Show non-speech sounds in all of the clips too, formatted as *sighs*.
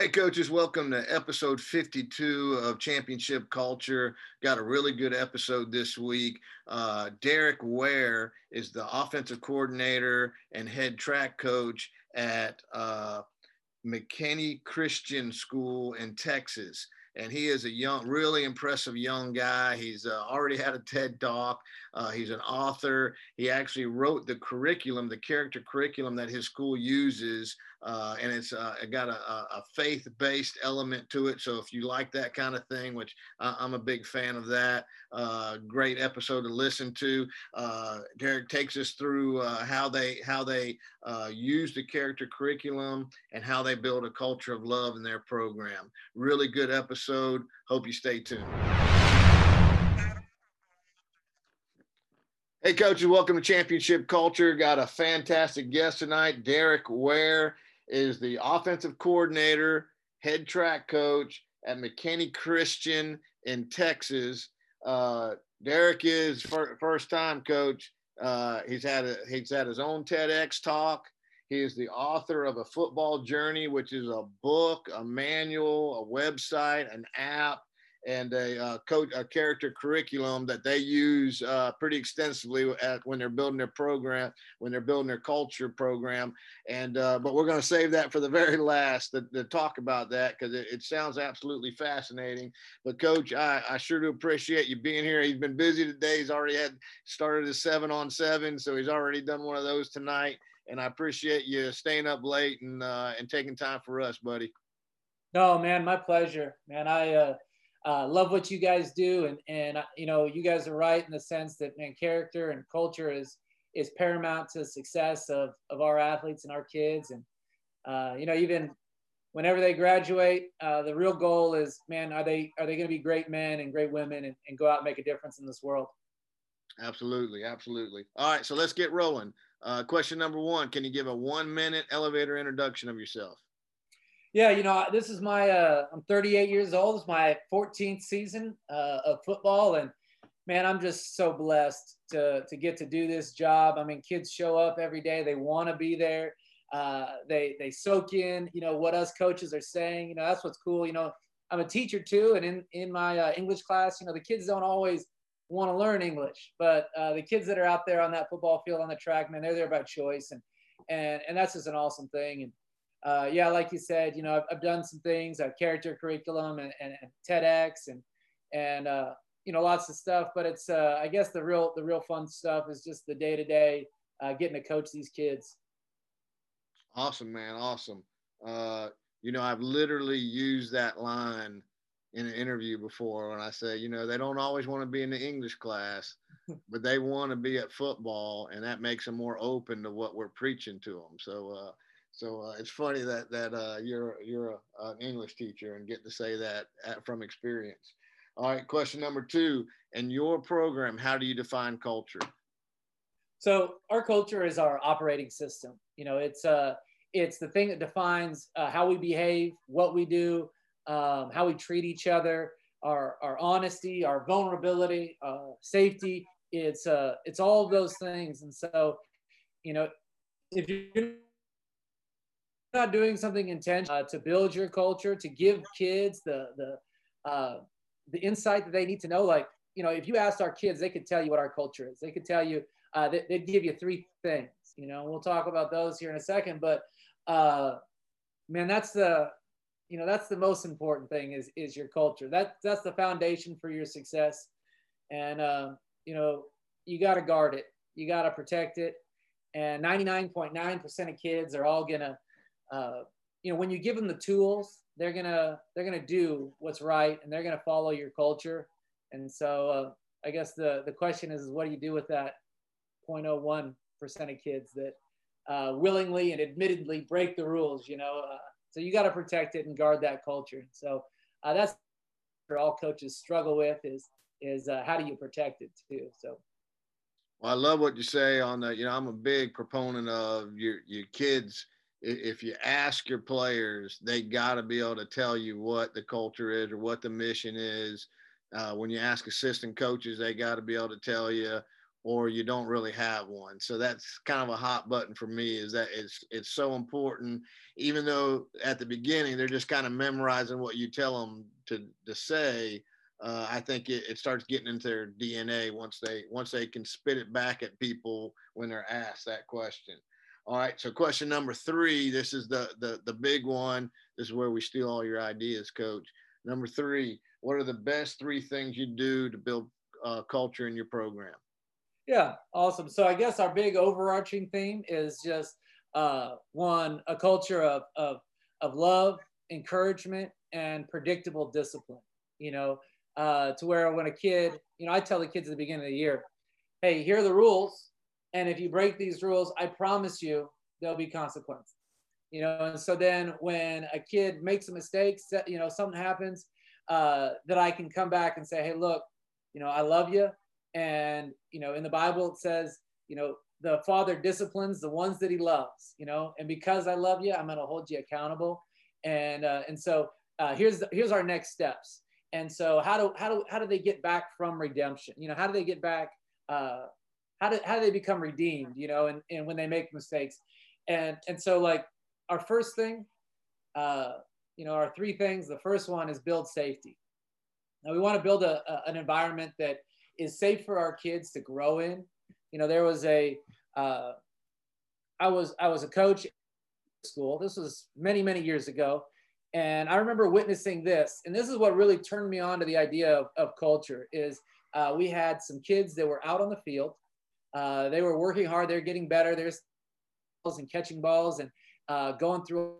Hey, coaches, welcome to episode 52 of Championship Culture. Got a really good episode this week. Uh, Darrick Ware is the offensive coordinator and head track coach at uh, McKinney Christian School in Texas. And he is a young, really impressive young guy. He's uh, already had a TED talk. Uh, he's an author. He actually wrote the curriculum, the character curriculum that his school uses uh, and it's uh, got a, a faith-based element to it. So if you like that kind of thing, which I, am a big fan of that, uh, great episode to listen to. Uh, Darrick takes us through uh, how they how they use the character curriculum and how they build a culture of love in their program. Really good episode. Hope you stay tuned. Hey, coaches, welcome to Championship Culture. Got a fantastic guest tonight, Darrick Ware is the offensive coordinator, head track coach at McKinney Christian in Texas. Uh, Darrick is first time coach. Uh, he's had a, he's had his own TEDx talk. He is the author of a football journey, which is a book, a manual, a website, an app and a uh, coach a character curriculum that they use uh, pretty extensively at, when they're building their program when they're building their culture program. And uh, but we're going to save that for the *laughs* very last to, to talk about that because it, it, sounds absolutely fascinating. But coach I, I sure do appreciate you being here. He's been busy today. He's already had started his seven on seven so he's already done one of those tonight. And i appreciate you staying up late and uh, and taking time for us buddy. No man my pleasure. Man i uh love what you guys do, and and uh, you know you guys are right in the sense that man, character and culture is is paramount to success of of our athletes and our kids, and uh, you know even whenever they graduate, uh, the real goal is man, are they are they going to be great men and great women and, and go out and make a difference in this world? Absolutely, absolutely. All right, so let's get rolling. Uh, question number one: Can you give a one minute elevator introduction of yourself? Yeah, you know, this is my, uh, I'm 38 years old. It's my 14th season uh, of football. And man, I'm just so blessed to, to get to do this job. I mean, kids show up every day. They want to be there. Uh, they, they soak in, you know, what us coaches are saying. You know, that's what's cool. You know, I'm a teacher too. And in, in my uh, English class, you know, the kids don't always want to learn English, but uh, the kids that are out there on that football field, on the track, man, they're there by choice. And, and, and that's just an awesome thing. And, uh, yeah, like you said, you know, I've, I've done some things, uh, character curriculum and, and, and, TEDx and, and, uh, you know, lots of stuff, but it's, uh, I guess the real, the real fun stuff is just the day to day, getting to coach these kids. Awesome, man. Awesome. Uh, you know, I've literally used that line in an interview before when I say, you know, they don't always want to be in the English class, *laughs* but they want to be at football, and that makes them more open to what we're preaching to them. So, uh, so uh, it's funny that that uh, you're you're a, an English teacher and get to say that at, from experience. All right, question number two. In your program, how do you define culture? So our culture is our operating system. You know, it's uh, it's the thing that defines uh, how we behave, what we do, um, how we treat each other, our our honesty, our vulnerability, uh, safety. It's uh, it's all those things. And so, you know, if you're not doing something intentional uh, to build your culture, to give kids the the uh, the insight that they need to know. Like you know, if you asked our kids, they could tell you what our culture is. They could tell you. Uh, they, would give you three things. You know, we'll talk about those here in a second. But uh, man, that's the you know that's the most important thing is is your culture. That that's the foundation for your success. And uh, you know, you got to guard it. You got to protect it. And 99.9% of kids are all gonna uh, you know, when you give them the tools, they're gonna they're gonna do what's right and they're gonna follow your culture. And so uh, I guess the the question is, is what do you do with that 0.01 percent of kids that uh, willingly and admittedly break the rules? You know, uh, so you got to protect it and guard that culture. So uh, that's what all coaches struggle with is is uh, how do you protect it too? So. Well, I love what you say on that. You know, I'm a big proponent of your your kids if you ask your players, they got to be able to tell you what the culture is or what the mission is. Uh, when you ask assistant coaches, they got to be able to tell you or you don't really have one. So that's kind of a hot button for me is that it's it's so important even though at the beginning they're just kind of memorizing what you tell them to to say uh, I think it, it starts getting into their DNA once they once they can spit it back at people when they're asked that question. All right, so question number three. This is the the the big one. This is where we steal all your ideas, Coach. Number three. What are the best three things you do to build uh, culture in your program? Yeah, awesome. So I guess our big overarching theme is just uh, one, a culture of, of, of love, encouragement, and predictable discipline. You know, uh, to where when a kid, you know, I tell the kids at the beginning of the year, hey, here are the rules. And if you break these rules, I promise you there'll be consequences. You know, and so then when a kid makes a mistake, you know, something happens, uh, that I can come back and say, hey, look, you know, I love you. And, you know, in the Bible, it says, you know, the father disciplines the ones that he loves, you know, and because I love you, I'm going to hold you accountable. And, uh, and so uh, here's, the, here's our next steps. And so how do, how do, how do they get back from redemption? You know, how do they get back, uh, how do, how do they become redeemed, you know, and, and when they make mistakes and, and so like our first thing, uh, you know, our three things, the first one is build safety. Now we want to build a, a an environment that is safe for our kids to grow in. You know, there was a, uh, I was I was a coach in school. This was many many years ago, and I remember witnessing this. And this is what really turned me on to the idea of, of culture. Is uh, we had some kids that were out on the field. Uh, they were working hard. They're getting better. There's balls and catching balls and uh, going through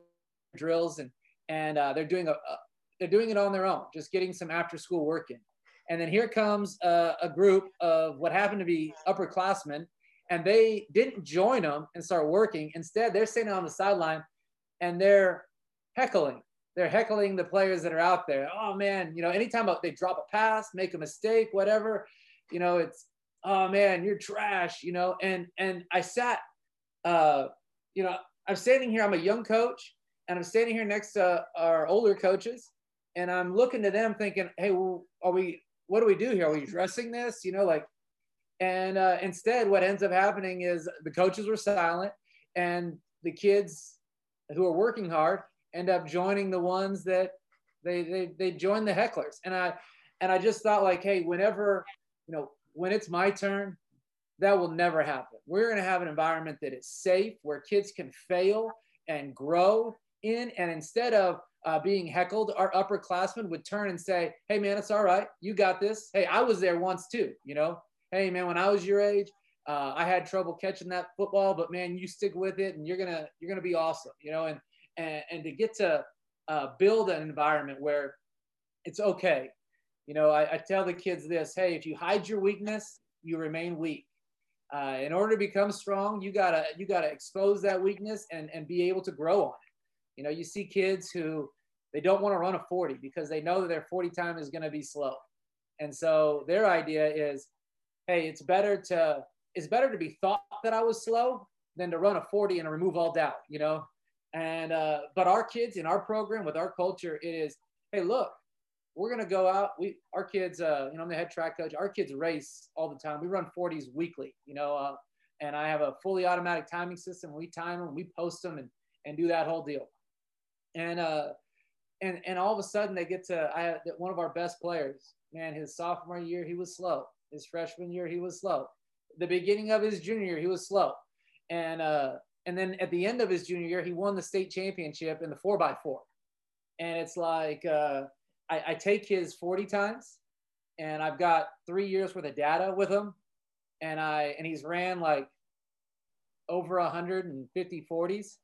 drills and and uh, they're doing a, a, they're doing it on their own, just getting some after school work in. And then here comes a, a group of what happened to be upperclassmen, and they didn't join them and start working. Instead, they're sitting on the sideline and they're heckling. They're heckling the players that are out there. Oh man, you know, anytime they drop a pass, make a mistake, whatever, you know, it's oh man, you're trash, you know. And and I sat, uh, you know, I'm standing here. I'm a young coach, and I'm standing here next to our older coaches, and I'm looking to them, thinking, hey, well, are we what do we do here? Are we addressing this? You know, like, and uh, instead, what ends up happening is the coaches were silent, and the kids who are working hard end up joining the ones that they they they join the hecklers. And I and I just thought like, hey, whenever you know when it's my turn, that will never happen. We're going to have an environment that is safe where kids can fail and grow in, and instead of uh, being heckled, our upperclassmen would turn and say, "Hey, man, it's all right. You got this. Hey, I was there once too. You know. Hey, man, when I was your age, uh, I had trouble catching that football, but man, you stick with it, and you're gonna you're gonna be awesome. You know. And and and to get to uh, build an environment where it's okay. You know, I, I tell the kids this: Hey, if you hide your weakness, you remain weak. Uh, in order to become strong, you gotta you gotta expose that weakness and and be able to grow on it. You know, you see kids who they don't want to run a 40 because they know that their 40 time is going to be slow. And so their idea is, hey, it's better to it's better to be thought that I was slow than to run a 40 and remove all doubt, you know? And uh, but our kids in our program with our culture, it is, hey, look, we're gonna go out. We our kids, uh, you know, I'm the head track coach. Our kids race all the time. We run 40s weekly, you know, uh, and I have a fully automatic timing system. We time them, we post them, and and do that whole deal and uh, and and all of a sudden they get to I one of our best players. Man, his sophomore year he was slow. His freshman year he was slow. The beginning of his junior year he was slow, and uh, and then at the end of his junior year he won the state championship in the four by four, and it's like uh, I, I take his forty times, and I've got three years worth of data with him, and I and he's ran like over 150 40s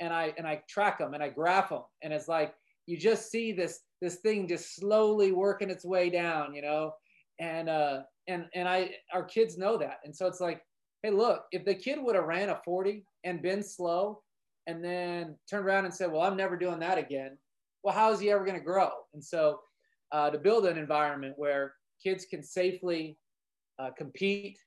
and I and I track them and I graph them, and it's like you just see this this thing just slowly working its way down, you know, and uh and and I our kids know that, and so it's like, hey, look, if the kid would have ran a 40 and been slow, and then turned around and said, well, I'm never doing that again. Well, how is he ever going to grow? And so uh, to build an environment where kids can safely uh, compete,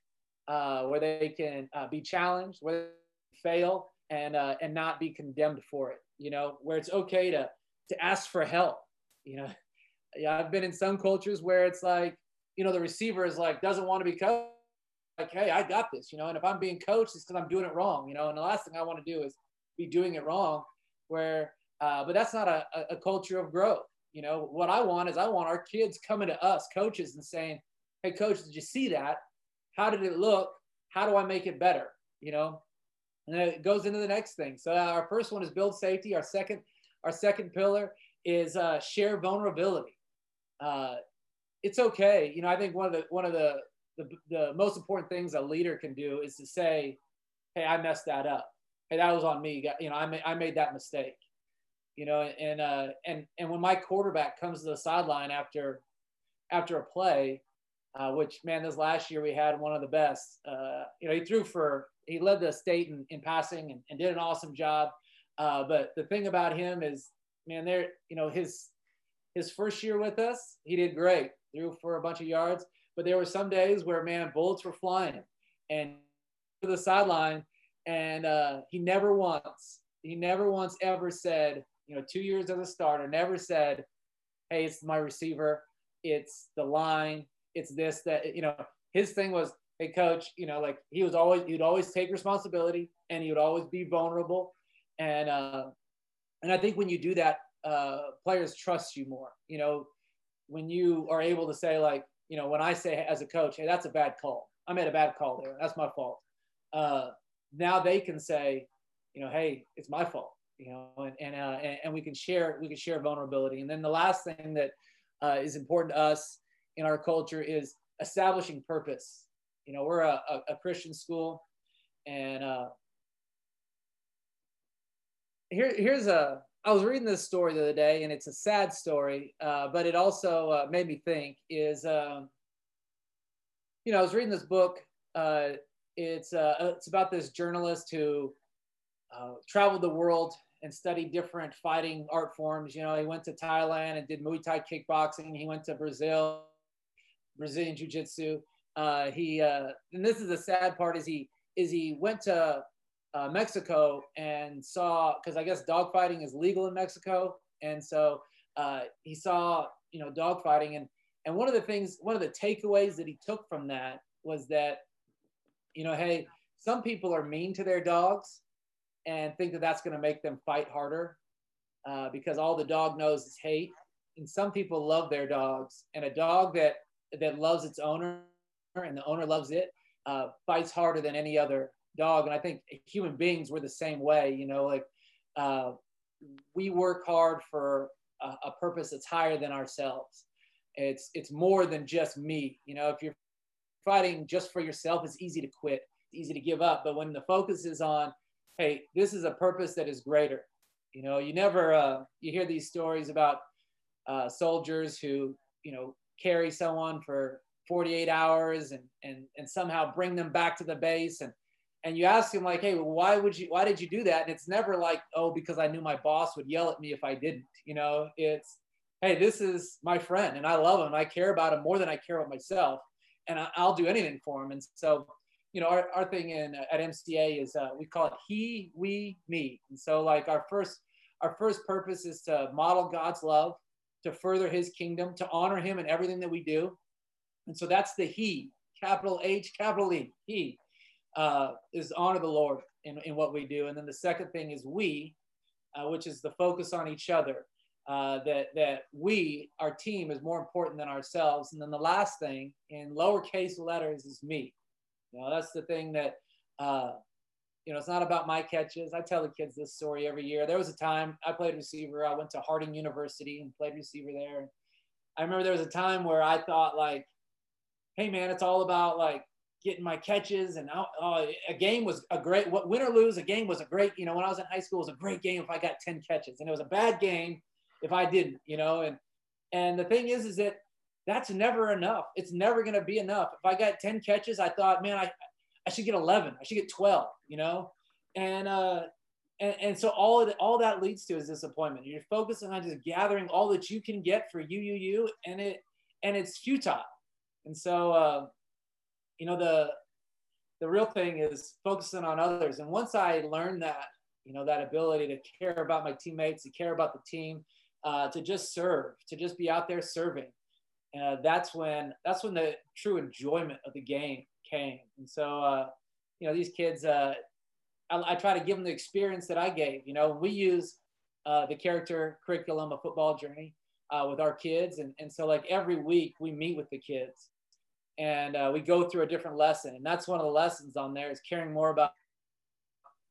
uh, where they can uh, be challenged, where they fail, and uh, and not be condemned for it. You know, where it's okay to to ask for help. You know, *laughs* yeah, I've been in some cultures where it's like, you know, the receiver is like doesn't want to be coached. like, hey, I got this, you know. And if I'm being coached, it's because I'm doing it wrong, you know. And the last thing I want to do is be doing it wrong. Where, uh, but that's not a, a culture of growth. You know, what I want is I want our kids coming to us, coaches, and saying, hey, coach, did you see that? How did it look? How do I make it better? You know, and it goes into the next thing. So our first one is build safety. Our second, our second pillar is uh, share vulnerability. Uh, it's okay. You know, I think one of the one of the, the the most important things a leader can do is to say, "Hey, I messed that up. Hey, that was on me. You know, I made I made that mistake." You know, and uh, and and when my quarterback comes to the sideline after after a play, uh, which man, this last year we had one of the best. Uh, you know, he threw for he led the state in, in passing and, and did an awesome job. Uh, but the thing about him is, man, there, you know, his his first year with us, he did great, threw for a bunch of yards. But there were some days where, man, bullets were flying, and to the sideline, and uh, he never once, he never once ever said, you know, two years as a starter, never said, "Hey, it's my receiver, it's the line, it's this that." You know, his thing was, hey coach you know like he was always he'd always take responsibility and he would always be vulnerable. And uh and i think when you do that uh players trust you more you know when you are able to say like you know when i say as a coach hey that's a bad call. I made a bad call there. That's my fault. Uh now they can say you know hey it's my fault you know and and, uh, and, and we can share we can share vulnerability and then the last thing that uh, is important to us in our culture is establishing purpose you know, we're a, a, a Christian school, and uh, here, here's a. I was reading this story the other day, and it's a sad story, uh, but it also uh, made me think. Is um, you know, I was reading this book. Uh, it's uh, it's about this journalist who uh, traveled the world and studied different fighting art forms. You know, he went to Thailand and did Muay Thai kickboxing. He went to Brazil, Brazilian Jiu Jitsu uh, he uh, and this is the sad part is he is he went to uh, Mexico and saw because I guess dogfighting is legal in Mexico, and so uh, he saw you know dogfighting and and one of the things one of the takeaways that he took from that was that you know hey some people are mean to their dogs and think that that's going to make them fight harder uh, because all the dog knows is hate and some people love their dogs and a dog that that loves its owner and the owner loves it, uh, fights harder than any other dog. And I think human beings were the same way. You know, like uh, we work hard for a, a, purpose that's higher than ourselves. It's it's more than just me. You know, if you're fighting just for yourself, it's easy to quit, it's easy to give up. But when the focus is on, hey, this is a purpose that is greater. You know, you never uh, you hear these stories about uh, soldiers who you know carry someone for 48 hours and, and, and somehow bring them back to the base. And, and you ask them like, Hey, why would you, why did you do that? And it's never like, Oh, because I knew my boss would yell at me if I didn't, you know, it's, Hey, this is my friend and I love him. I care about him more than I care about myself and I, will do anything for him. And so, you know, our, our thing in at MCA is uh, we call it he, we, me. And so like our first, our first purpose is to model God's love, to further his kingdom, to honor him in everything that we do and so that's the He, capital H, capital E. He uh, is honor the Lord in, in what we do. And then the second thing is we, uh, which is the focus on each other. Uh, that that we, our team, is more important than ourselves. And then the last thing in lowercase letters is me. You know, that's the thing that uh, you know, it's not about my catches. I tell the kids this story every year. There was a time I played receiver. I went to Harding University and played receiver there. I remember there was a time where I thought like, hey man, it's all about like getting my catches and uh, a game was a great win or lose a game was a great you know when i was in high school it was a great game if i got 10 catches and it was a bad game if i didn't you know and and the thing is is that that's never enough. It's never going to be enough. If i got 10 catches i thought man i i should get 11 i should get 12 you know? And uh and, and so all of the, all that leads to is disappointment. You're focusing on just gathering all that you can get for you you you and it and it's futile. And so, uh, you know, the the real thing is focusing on others. And once I learned that, you know, that ability to care about my teammates, to care about the team, uh, to just serve, to just be out there serving, uh, that's when that's when the true enjoyment of the game came. And so, uh, you know, these kids, uh, I, I, try to give them the experience that I gave. You know, we use uh, the character curriculum of Football Journey uh, with our kids, and and so like every week we meet with the kids, and uh, we go through a different lesson, and that's one of the lessons on there is caring more about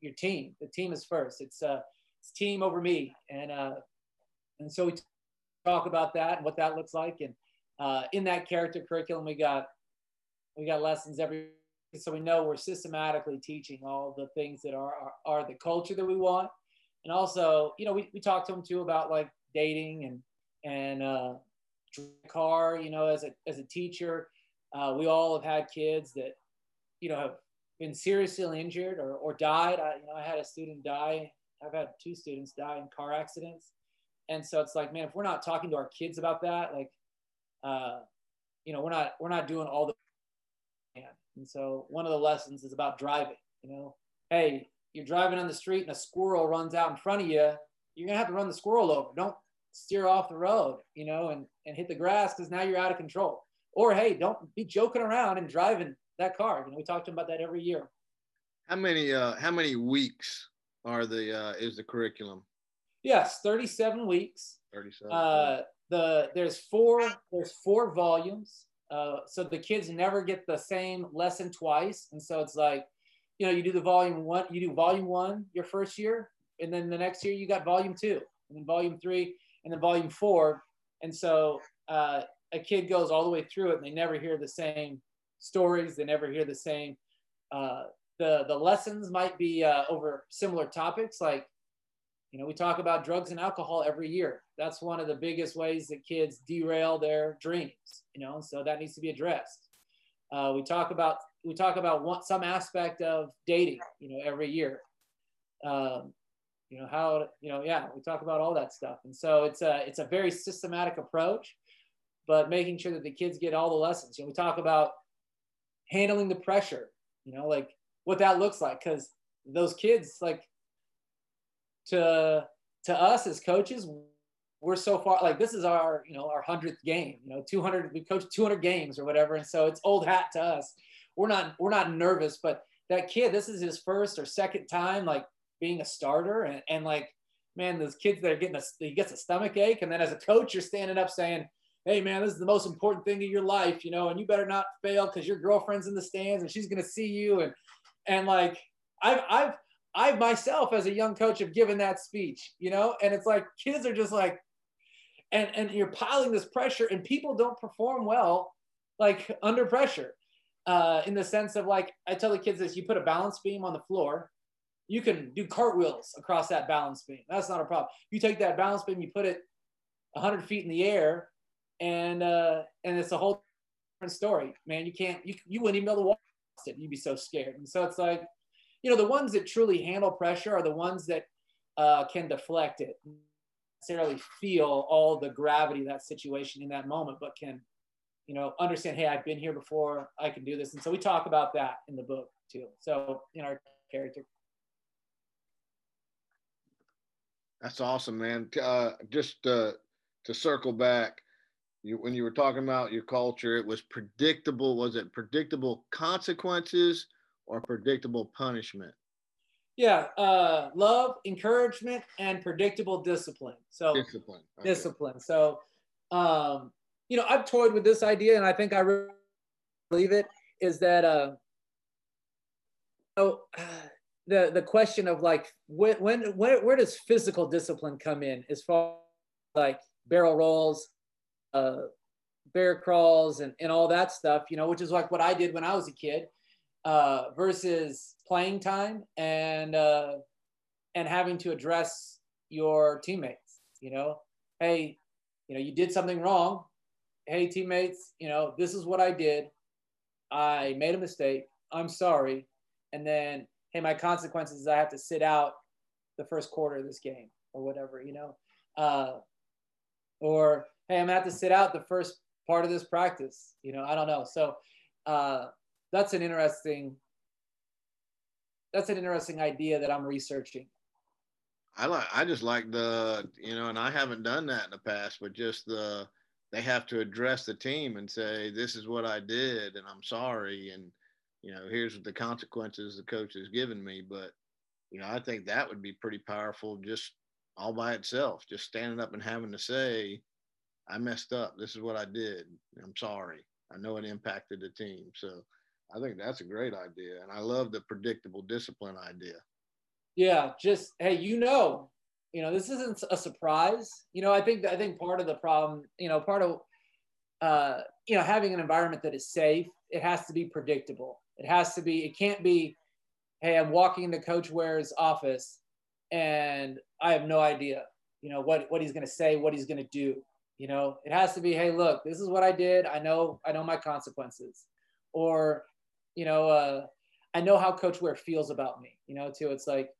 your team. The team is first. It's uh, it's team over me, and uh, and so we talk about that and what that looks like, and uh, in that character curriculum we got we got lessons every so we know we're systematically teaching all the things that are, are, are the culture that we want. And also you know we, we talk to them too about like dating and and uh car you know as a as a teacher. Uh, we all have had kids that you know have been seriously injured or, or died. I, you know i had a student die. I've had two students die in car accidents. And so it's like man if we're not talking to our kids about that like uh you know we're not we're not doing all the and so one of the lessons is about driving. You know, hey, you're driving on the street and a squirrel runs out in front of you. You're gonna have to run the squirrel over. Don't steer off the road, you know, and, and hit the grass because now you're out of control. Or hey, don't be joking around and driving that car. You know, we talk to them about that every year. How many uh how many weeks are the uh is the curriculum? Yes, 37 weeks. 37. Uh the there's four there's four volumes. Uh, so the kids never get the same lesson twice. And so it's like, you know, you do the volume one, you do volume one your first year, and then the next year you got volume two, and then volume three, and then volume four. And so uh, a kid goes all the way through it, and they never hear the same stories. They never hear the same. Uh, the the lessons might be uh, over similar topics, like you know, we talk about drugs and alcohol every year. That's one of the biggest ways that kids derail their dreams. You know, so that needs to be addressed. Uh, we talk about we talk about one, some aspect of dating. You know, every year. Um, you know how you know yeah we talk about all that stuff and so it's a it's a very systematic approach but making sure that the kids get all the lessons you know we talk about handling the pressure you know like what that looks like because those kids like to to us as coaches, we're so far like this is our you know our hundredth game. You know, 200 we coached 200 games or whatever, and so it's old hat to us. We're not we're not nervous, but that kid, this is his first or second time like being a starter, and, and like man, those kids that are getting a he gets a stomach ache, and then as a coach, you're standing up saying. Hey man, this is the most important thing of your life, you know, and you better not fail because your girlfriend's in the stands and she's gonna see you and and like I've I've I myself, as a young coach, have given that speech, you know, and it's like kids are just like, and and you're piling this pressure, and people don't perform well, like under pressure, uh, in the sense of like I tell the kids this: you put a balance beam on the floor, you can do cartwheels across that balance beam. That's not a problem. You take that balance beam, you put it 100 feet in the air, and uh, and it's a whole different story, man. You can't, you you wouldn't even be able to watch it. You'd be so scared. And so it's like you know, the ones that truly handle pressure are the ones that uh, can deflect it, necessarily feel all the gravity of that situation in that moment, but can, you know, understand, hey, I've been here before, I can do this. And so we talk about that in the book too. So in our character. That's awesome, man. Uh, just uh, to circle back, you, when you were talking about your culture, it was predictable. Was it predictable consequences? Or predictable punishment? Yeah, uh, love, encouragement, and predictable discipline. So discipline, okay. discipline. So, um, you know, I've toyed with this idea, and I think I really believe it. Is that uh, oh, *sighs* the the question of like when when where, where does physical discipline come in as far as like barrel rolls, uh, bear crawls, and and all that stuff. You know, which is like what I did when I was a kid uh, versus playing time and uh, and having to address your teammates. You know, hey, you know, you did something wrong. Hey, teammates, you know, this is what I did. I made a mistake. I'm sorry. And then, hey, my consequences is I have to sit out the first quarter of this game or whatever, you know. Uh, or hey, I'm gonna have to sit out the first part of this practice. You know, I don't know. So uh, that's an interesting that's an interesting idea that I'm researching. I like I just like the you know, and I haven't done that in the past, but just the they have to address the team and say this is what I did and I'm sorry and you know, here's the consequences the coach has given me. But, you know, I think that would be pretty powerful just all by itself, just standing up and having to say, I messed up. This is what I did. I'm sorry. I know it impacted the team. So I think that's a great idea. And I love the predictable discipline idea. Yeah, just hey, you know, you know, this isn't a surprise. You know, I think I think part of the problem, you know, part of uh, you know, having an environment that is safe, it has to be predictable. It has to be, it can't be, hey, I'm walking into Coach Ware's office and I have no idea, you know, what, what he's going to say, what he's going to do. You know, it has to be, hey, look, this is what I did. I know, I know my consequences. Or, you know, uh, I know how Coach Ware feels about me, you know, too. It's like,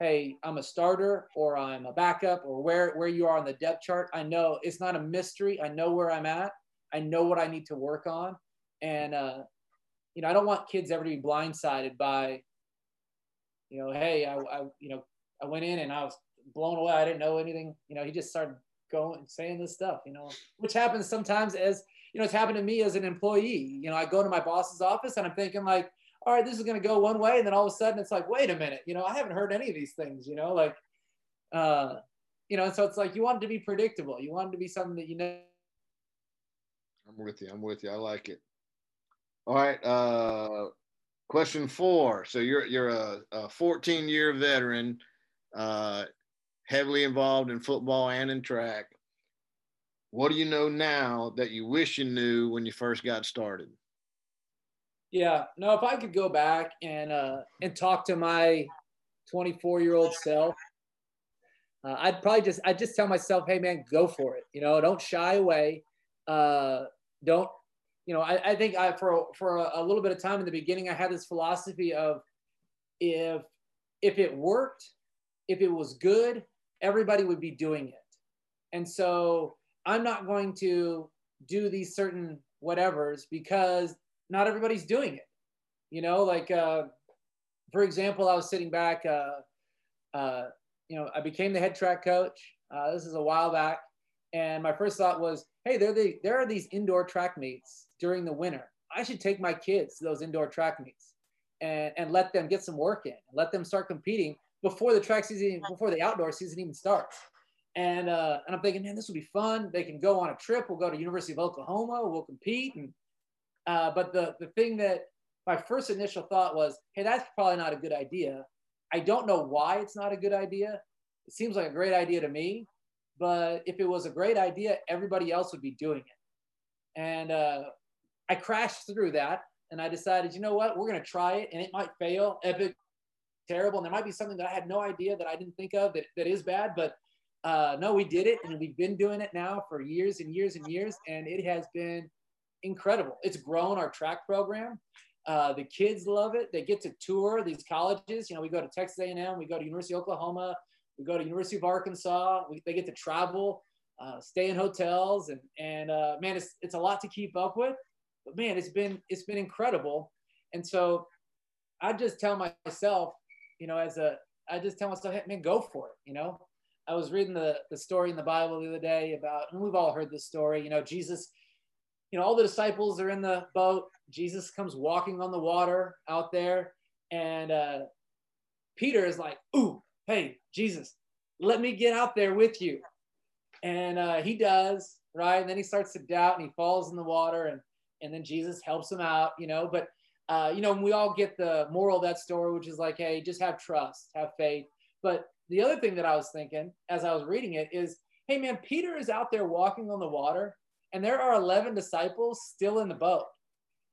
hey, I'm a starter or I'm a backup or where, where you are on the depth chart. I know it's not a mystery. I know where I'm at. I know what I need to work on. And, uh, you know, I don't want kids ever to be blindsided by, you know, hey, I, I, you know, I went in and I was blown away. I didn't know anything. You know, he just started going saying this stuff, you know, which happens sometimes as, you know, it's happened to me as an employee. You know, I go to my boss's office and I'm thinking like, all right, this is going to go one way. And then all of a sudden it's like, wait a minute, you know, I haven't heard any of these things, you know, like, uh, you know, so it's like you want it to be predictable. You want it to be something that you know. I'm with you. I'm with you. I like it. All right. Uh, question four. So you're you're a, a 14 year veteran, uh, heavily involved in football and in track. What do you know now that you wish you knew when you first got started? Yeah. No, if I could go back and uh, and talk to my 24 year old self, uh, I'd probably just I'd just tell myself, hey man, go for it. You know, don't shy away. Uh, don't you know, I, I think I, for, for a, a little bit of time in the beginning, I had this philosophy of if, if it worked, if it was good, everybody would be doing it. And so I'm not going to do these certain whatevers because not everybody's doing it. You know, like, uh, for example, I was sitting back, uh, uh, you know, I became the head track coach. Uh, this is a while back. And my first thought was, hey, there, the, there are these indoor track meets during the winter. I should take my kids to those indoor track meets and, and let them get some work in, let them start competing before the track season, before the outdoor season even starts. And, uh, and I'm thinking, man, this will be fun. They can go on a trip. We'll go to University of Oklahoma. We'll compete. And, uh, but the, the thing that my first initial thought was, hey, that's probably not a good idea. I don't know why it's not a good idea. It seems like a great idea to me, but if it was a great idea, everybody else would be doing it. And uh, I crashed through that and I decided, you know what, we're going to try it and it might fail, epic, terrible. And there might be something that I had no idea that I didn't think of that, that is bad, but uh, no, we did it and we've been doing it now for years and years and years. And it has been incredible. It's grown our track program. Uh, the kids love it. They get to tour these colleges. You know, we go to Texas A&M, we go to University of Oklahoma, we go to University of Arkansas. We, they get to travel, uh, stay in hotels, and and uh, man, it's it's a lot to keep up with. But man, it's been it's been incredible. And so I just tell myself, you know, as a I just tell myself, hey, man, go for it. You know, I was reading the the story in the Bible the other day about, and we've all heard this story. You know, Jesus. You know, all the disciples are in the boat. Jesus comes walking on the water out there, and uh, Peter is like, "Ooh, hey, Jesus, let me get out there with you." And uh, he does, right? And then he starts to doubt, and he falls in the water, and and then Jesus helps him out, you know. But uh, you know, we all get the moral of that story, which is like, hey, just have trust, have faith. But the other thing that I was thinking as I was reading it is, hey, man, Peter is out there walking on the water, and there are 11 disciples still in the boat.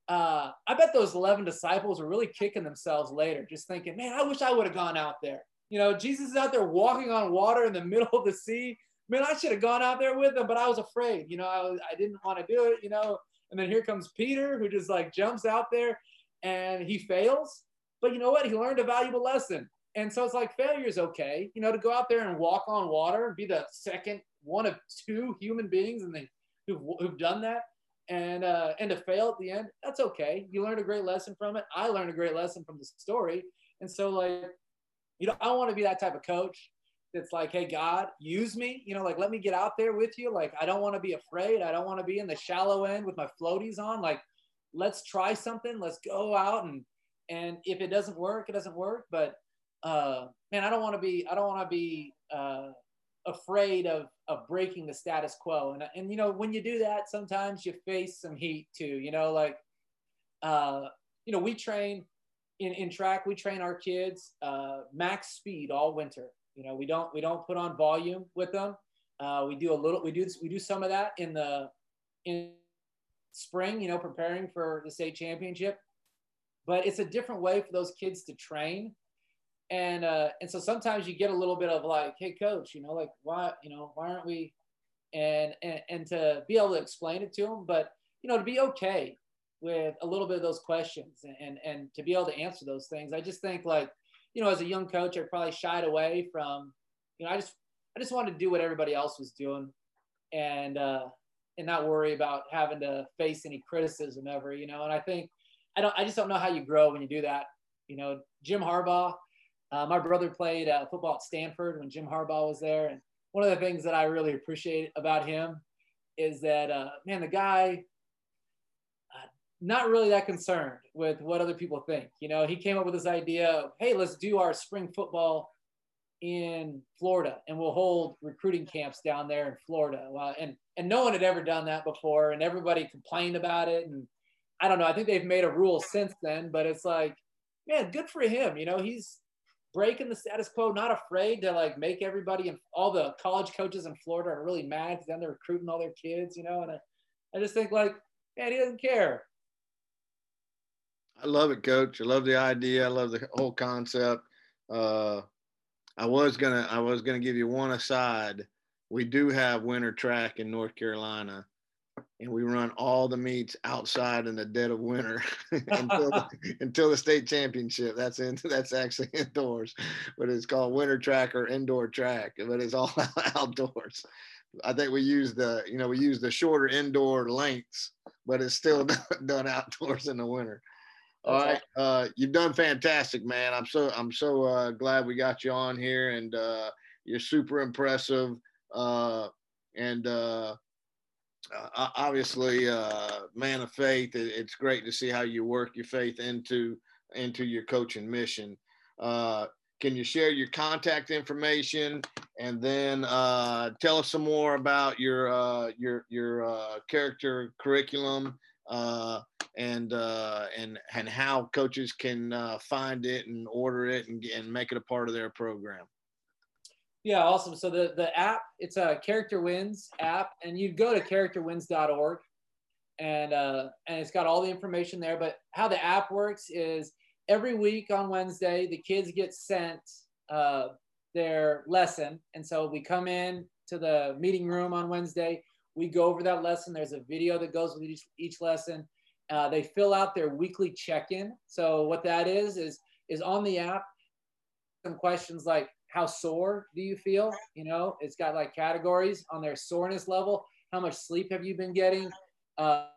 Uh, I bet those 11 disciples were really kicking themselves later, just thinking, man, I wish I would have gone out there. You know, Jesus is out there walking on water in the *laughs* middle of the sea. Man, I should have gone out there with him, but I was afraid. You know, I, I didn't want to do it. You know, and then here comes Peter, who just like jumps out there and he fails. But you know what? He learned a valuable lesson. And so it's like failure is okay, you know, to go out there and walk on water, and be the second one of two human beings and they who've, who've done that, and uh, and to fail at the end, that's okay. You learned a great lesson from it. I learned a great lesson from the story. And so like, you know, I want to be that type of coach that's like, hey, God, use me. You know, like, let me get out there with you. Like, I don't want to be afraid. I don't want to be in the shallow end with my floaties on. Like, let's try something. Let's go out and And if it doesn't work, it doesn't work. But uh, man, I don't want to be I don't want to be uh, afraid of of breaking the status quo. And and you know when you do that, sometimes you face some heat too. You know, like uh, you know we train in in track. We train our kids uh, max speed all winter. You know, we don't we don't put on volume with them. Uh, we do a little. We do we do some of that in the in spring. You know, preparing for the state championship. But it's a different way for those kids to train and uh, and so sometimes you get a little bit of like, hey, coach, you know, like why, you know, why aren't we? And and and to be able to explain it to them, but you know, to be okay with a little bit of those questions and and, and to be able to answer those things. I just think like, you know, as a young coach, I probably shied away from, you know, I just I just wanted to do what everybody else was doing, and uh, and not worry about having to face any criticism ever, you know. And I think I don't I just don't know how you grow when you do that. You know, Jim Harbaugh uh, my brother played uh, football at Stanford when Jim Harbaugh was there, and one of the things that I really appreciate about him is that uh, man, the guy uh, not really that concerned with what other people think. You know, he came up with this idea of, hey, let's do our spring football in Florida, and we'll hold recruiting camps down there in Florida. Well, and and no one had ever done that before, and everybody complained about it. And I don't know. I think they've made a rule since then, but it's like, man, good for him. You know, he's breaking the status quo, not afraid to like make everybody and all the college coaches in Florida are really mad because then they're recruiting all their kids, you know. And I, I just think like, man, he doesn't care. I love it, coach. I love the idea. I love the whole concept. Uh, I was gonna, I was gonna give you one aside. We do have winter track in North Carolina and we run all the meets outside in the dead of winter *laughs* until, the, *laughs* until the state championship. That's in that's actually *laughs* indoors, but it's called winter track or indoor track, but it's all outdoors. I think we use the you know we use the shorter indoor lengths, but it's still done outdoors in the winter. All right, uh, you've done fantastic, man. I'm so I'm so uh, glad we got you on here, and uh, you're super impressive. Uh, and uh, obviously uh, man of faith. it's great to see how you work your faith into into your coaching mission. Uh, can you share your contact information and then uh, tell us some more about your uh, your your uh, character curriculum and and and how coaches can find it and order it and, and make it a part of their program? Yeah, awesome. So the the app, it's a Character Wins app, and you go to characterwins.org, and uh, and it's got all the information there. But how the app works is every week on Wednesday, the kids get sent uh, their lesson, and so we come in to the meeting room on Wednesday. We go over that lesson. There's a video that goes with each, each lesson. Uh, they fill out their weekly check-in. So what that is is is on the app. Some questions like how sore do you feel? You know, it's got like categories on their soreness level. How much sleep have you been getting? Um,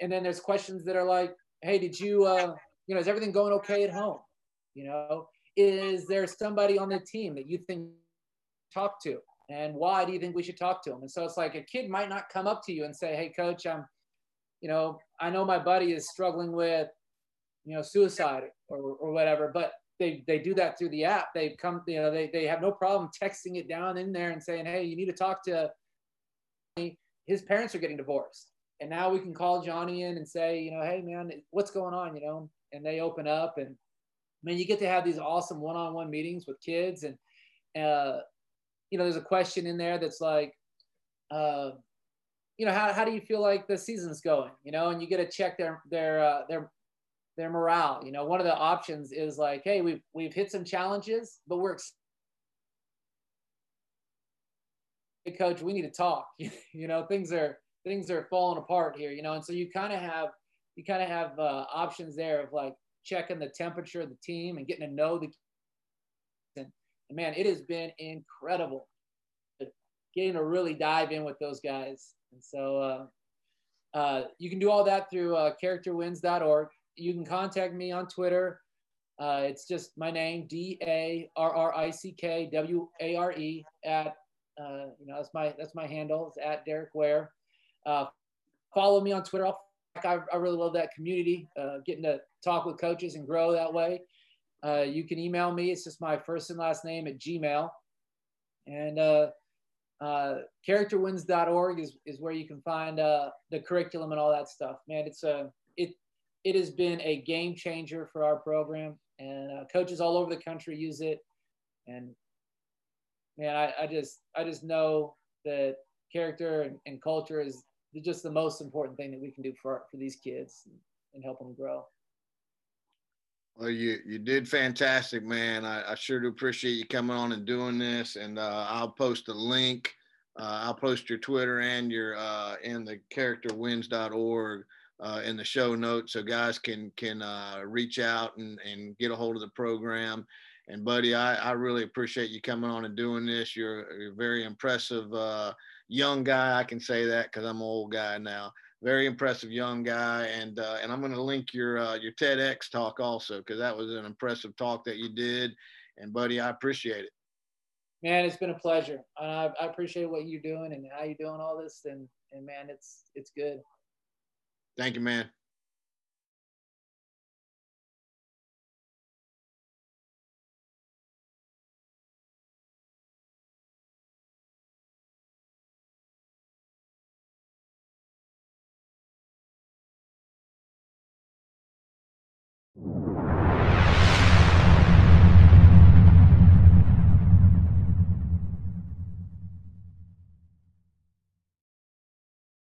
and then there's questions that are like, hey, did you, uh, you know, is everything going okay at home? You know, is there somebody on the team that you think talk to? And why do you think we should talk to them? And so it's like a kid might not come up to you and say, hey, coach, I'm, you know, I know my buddy is struggling with, you know, suicide or, or whatever, but they they do that through the app. They come, you know, they they have no problem texting it down in there and saying, "Hey, you need to talk to." His parents are getting divorced, and now we can call Johnny in and say, you know, "Hey, man, what's going on?" You know, and they open up, and I mean, you get to have these awesome one-on-one meetings with kids, and uh, you know, there's a question in there that's like, uh, you know, how how do you feel like the season's going? You know, and you get to check their their uh, their their morale. You know, one of the options is like, hey, we've we've hit some challenges, but we're hey, coach, we need to talk. *laughs* you know, things are things are falling apart here. You know, and so you kind of have you kind of have uh, options there of like checking the temperature of the team and getting to know the. And, and man, it has been incredible getting to really dive in with those guys. And so uh, uh, you can do all that through uh, characterwins.org you can contact me on Twitter. Uh, it's just my name, D A R R I C K W A R E at uh, you know that's my that's my handle. It's at Darrick Ware. Uh, follow me on Twitter. I, I really love that community, uh, getting to talk with coaches and grow that way. Uh, you can email me. It's just my first and last name at Gmail. And uh, characterwins.org is, is where you can find uh, the curriculum and all that stuff. Man, it's a it it has been a game changer for our program, and uh, coaches all over the country use it. And man, I, I just I just know that character and, and culture is just the most important thing that we can do for for these kids and, and help them grow. Well, you you did fantastic, man. I, I, sure do appreciate you coming on and doing this. And uh, I'll post a link. Uh, I'll post your Twitter and your uh, in the characterwins.org uh, in the show notes, so guys can can uh, reach out and and get a hold of the program. And buddy, I, I really appreciate you coming on and doing this. You're, a very impressive uh, young guy. I can say that because I'm an old guy now very impressive young guy. And uh, and I'm going to link your uh, your TEDx talk also because that was an impressive talk that you did. And buddy, I appreciate it. Man, it's been a pleasure. I, I appreciate what you're doing and how you're doing all this. And and man, it's it's good. Thank you, man. you